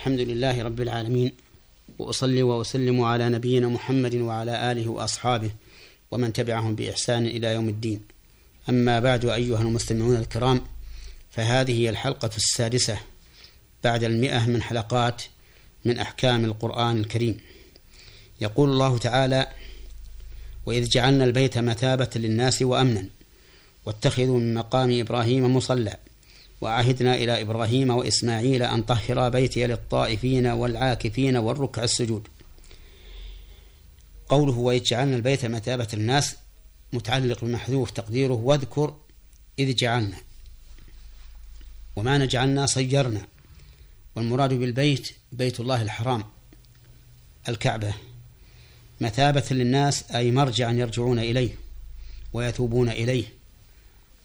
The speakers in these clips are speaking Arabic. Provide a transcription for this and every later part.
الحمد لله رب العالمين وأصلي وأسلم على نبينا محمد وعلى آله وأصحابه ومن تبعهم بإحسان إلى يوم الدين. أما بعد أيها المستمعون الكرام فهذه هي الحلقة السادسة بعد المئة من حلقات من أحكام القرآن الكريم. يقول الله تعالى وإذ جعلنا البيت مثابة للناس وأمنا واتخذوا من مقام إبراهيم مصلى وعهدنا إلى إبراهيم وإسماعيل أن طهرا بيتي للطائفين والعاكفين والركع السجود. قوله وإذ جعلنا البيت مثابة الناس متعلق بمحذوف تقديره واذكر إذ جعلنا ومعنى جعلنا صيرنا. والمراد بالبيت بيت الله الحرام. الكعبة مثابة للناس أي مرجعا يرجعون إليه ويتوبون إليه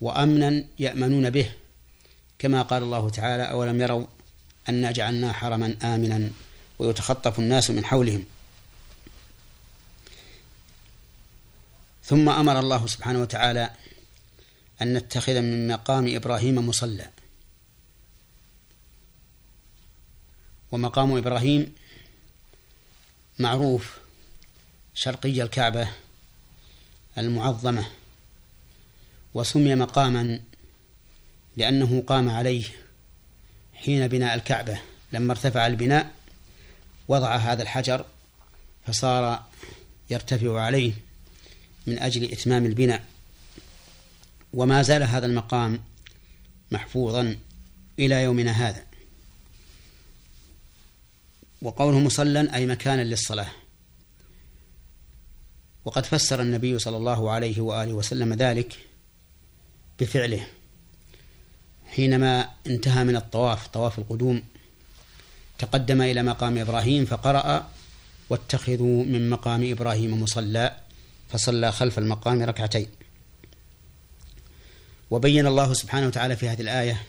وأمنا يأمنون به. كما قال الله تعالى أولم يروا أنا جعلنا حرما آمنا ويتخطف الناس من حولهم. ثم أمر الله سبحانه وتعالى أن نتخذ من مقام إبراهيم مصلى. ومقام إبراهيم معروف شرقي الكعبة المعظمة وسمي مقاما لأنه قام عليه حين بناء الكعبة. لما ارتفع البناء وضع هذا الحجر فصار يرتفع عليه من أجل إتمام البناء. وما زال هذا المقام محفوظا إلى يومنا هذا. وقوله مصلى أي مكانا للصلاة. وقد فسر النبي صلى الله عليه وآله وسلم ذلك بفعله. حينما انتهى من الطواف طواف القدوم تقدم إلى مقام إبراهيم فقرأ واتخذوا من مقام إبراهيم مصلى فصلى خلف المقام ركعتين. وبين الله سبحانه وتعالى في هذه الآية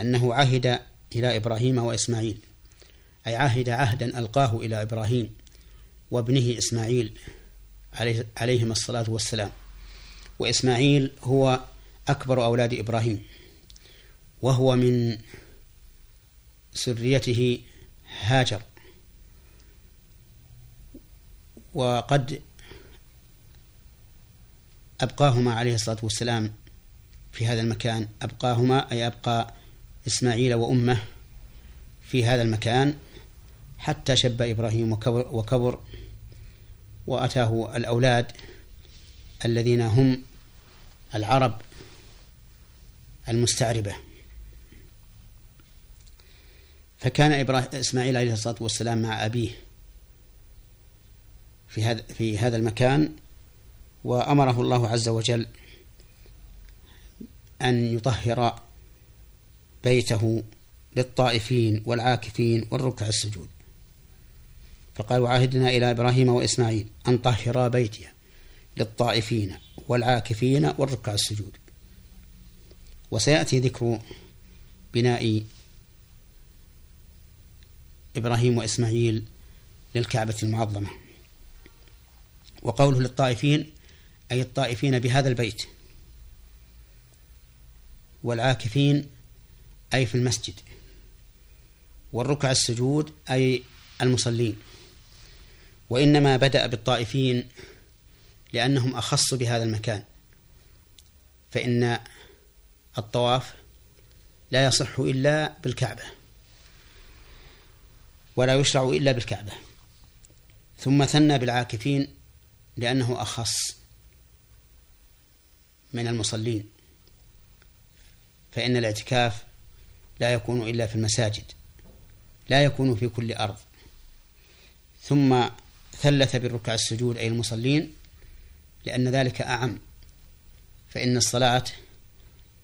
أنه عهد إلى إبراهيم وإسماعيل أي عهد عهدا ألقاه إلى إبراهيم وابنه إسماعيل عليه عليهما الصلاة والسلام. وإسماعيل هو أكبر أولاد إبراهيم. وهو من سريته هاجر. وقد أبقاهما عليه الصلاة والسلام في هذا المكان. أبقاهما أي أبقى إسماعيل وأمه في هذا المكان حتى شب إبراهيم وكبر, وكبر وأتاه الأولاد الذين هم العرب المستعربة. فكان إبراهيم إسماعيل عليه الصلاة والسلام مع أبيه في هذا في هذا المكان وأمره الله عز وجل أن يطهر بيته للطائفين والعاكفين والركع السجود. فقال وعهدنا إلى إبراهيم وإسماعيل أن طهرا بيتي للطائفين والعاكفين والركع السجود. وسيأتي ذكر بناء إبراهيم وإسماعيل للكعبة المعظمة. وقوله للطائفين أي الطائفين بهذا البيت. والعاكفين أي في المسجد. والركع السجود أي المصلين. وإنما بدأ بالطائفين لأنهم أخص بهذا المكان. فإن الطواف لا يصح إلا بالكعبة. ولا يشرع إلا بالكعبة. ثم ثنى بالعاكفين لأنه أخص من المصلين. فإن الاعتكاف لا يكون إلا في المساجد لا يكون في كل أرض. ثم ثلث بالركع السجود أي المصلين لأن ذلك أعم. فإن الصلاة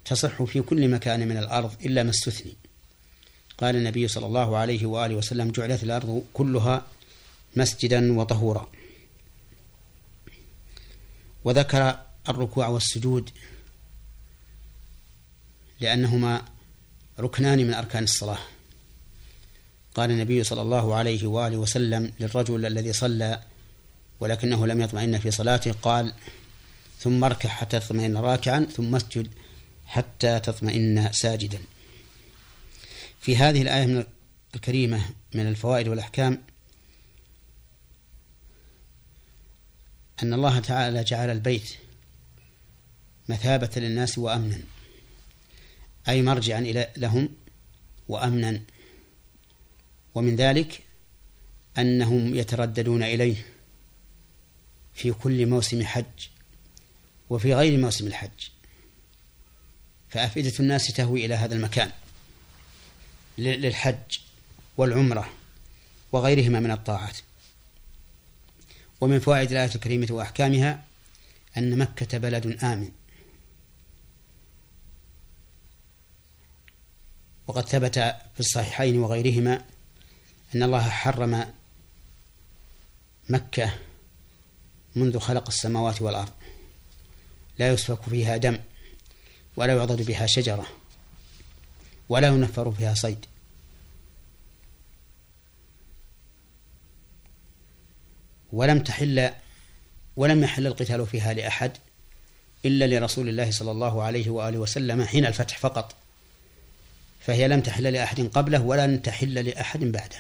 تصح في كل مكان من الأرض إلا ما استثني. قال النبي صلى الله عليه وآله وسلم جعلت الأرض كلها مسجدا وطهورا. وذكر الركوع والسجود لأنهما ركنان من أركان الصلاة. قال النبي صلى الله عليه وآله وسلم للرجل الذي صلى ولكنه لم يطمئن في صلاته قال ثم اركع حتى تطمئن راكعا ثم اسجد حتى تطمئن ساجدا. في هذه الآية من الكريمة من الفوائد والأحكام أن الله تعالى جعل البيت مثابة للناس وأمنا أي مرجعا إلى لهم وأمنا. ومن ذلك أنهم يترددون إليه في كل موسم حج وفي غير موسم الحج. فأفئدة الناس تهوي إلى هذا المكان. للحج والعمرة وغيرهما من الطاعات. ومن فوائد الآية الكريمة وأحكامها أن مكة بلد آمن. وقد ثبت في الصحيحين وغيرهما أن الله حرم مكة منذ خلق السماوات والأرض. لا يسفك فيها دم ولا يعضد بها شجرة. ولا ينفر فيها صيد. ولم تحل ولم يحل القتال فيها لأحد إلا لرسول الله صلى الله عليه وآله وسلم حين الفتح فقط. فهي لم تحل لأحد قبله ولن تحل لأحد بعده.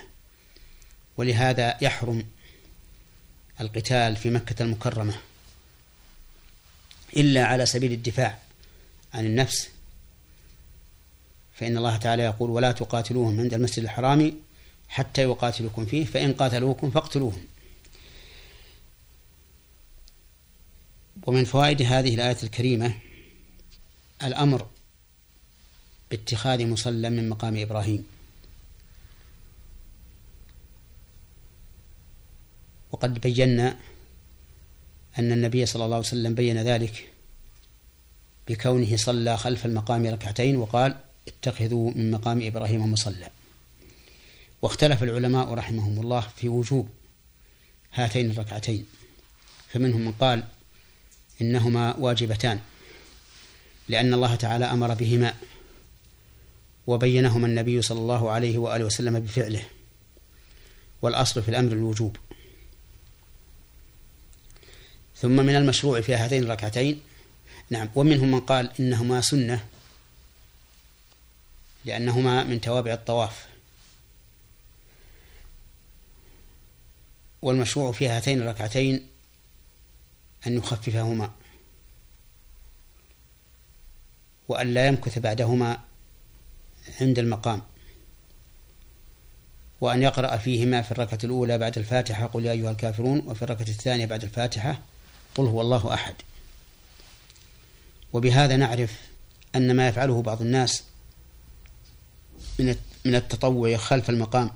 ولهذا يحرم القتال في مكة المكرمة إلا على سبيل الدفاع عن النفس فإن الله تعالى يقول ولا تقاتلوهم عند المسجد الحرام حتى يقاتلوكم فيه فإن قاتلوكم فاقتلوهم. ومن فوائد هذه الآية الكريمة الأمر باتخاذ مصلى من مقام إبراهيم. وقد بينا أن النبي صلى الله عليه وسلم بين ذلك بكونه صلى خلف المقام ركعتين وقال اتخذوا من مقام إبراهيم مصلى. واختلف العلماء رحمهم الله في وجوب هاتين الركعتين. فمنهم من قال إنهما واجبتان لأن الله تعالى أمر بهما وبينهما النبي صلى الله عليه وآله وسلم بفعله والأصل في الأمر الوجوب. ثم من المشروع في هاتين الركعتين نعم ومنهم من قال إنهما سنة لأنهما من توابع الطواف. والمشروع في هاتين الركعتين أن يخففهما وأن لا يمكث بعدهما عند المقام وأن يقرأ فيهما في الركعة الأولى بعد الفاتحة. قل يا أيها الكافرون وفي الركعة الثانية بعد الفاتحة قل هو الله أحد. وبهذا نعرف أن ما يفعله بعض الناس من من التطوع خلف المقام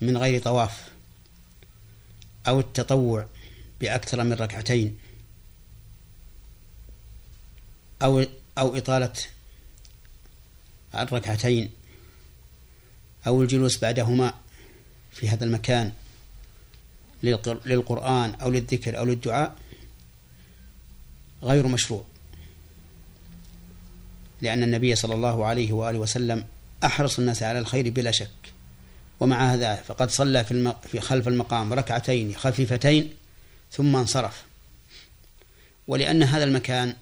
من غير طواف أو التطوع بأكثر من ركعتين أو أو إطالة الركعتين أو الجلوس بعدهما في هذا المكان للقرآن أو للذكر أو للدعاء غير مشروع. لأن النبي صلى الله عليه وآله وسلم أحرص الناس على الخير بلا شك. ومع هذا فقد صلى في, في خلف المقام ركعتين خفيفتين ثم انصرف. ولأن هذا المكان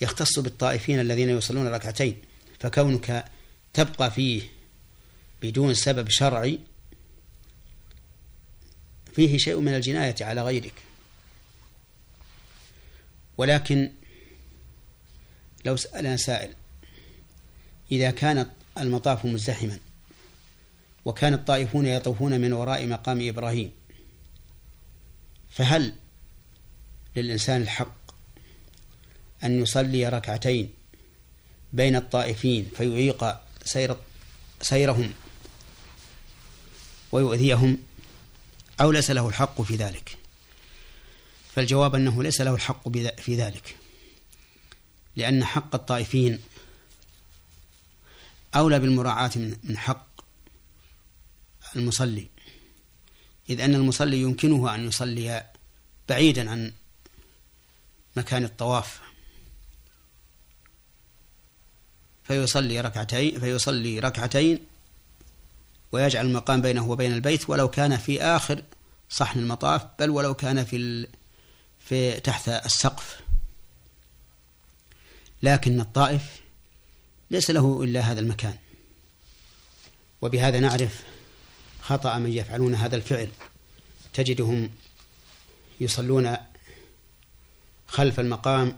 يختص بالطائفين الذين يصلون ركعتين فكونك تبقى فيه بدون سبب شرعي فيه شيء من الجناية على غيرك. ولكن لو سألنا سائل إذا كان المطاف مزدحما وكان الطائفون يطوفون من وراء مقام إبراهيم فهل للإنسان الحق أن يصلي ركعتين بين الطائفين فيعيق سير سيرهم ويؤذيهم أو ليس له الحق في ذلك؟ فالجواب أنه ليس له الحق في ذلك. لأن حق الطائفين أولى بالمراعاة من حق المصلي. إذ أن المصلي يمكنه أن يصلي بعيدا عن مكان الطواف. فيصلي ركعتين فيصلي ركعتين ويجعل المقام بينه وبين البيت ولو كان في آخر صحن المطاف بل ولو كان في في تحت السقف. لكن الطائف ليس له إلا هذا المكان. وبهذا نعرف خطأ من يفعلون هذا الفعل. تجدهم يصلون خلف المقام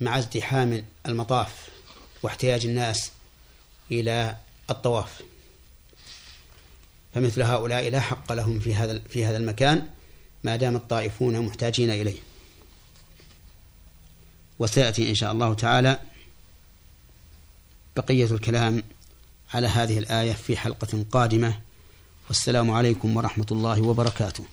مع ازدحام المطاف واحتياج الناس إلى الطواف. فمثل هؤلاء لا حق لهم في هذا في هذا المكان ما دام الطائفون محتاجين إليه. وسيأتي إن شاء الله تعالى بقية الكلام على هذه الآية في حلقة قادمة. والسلام عليكم ورحمة الله وبركاته.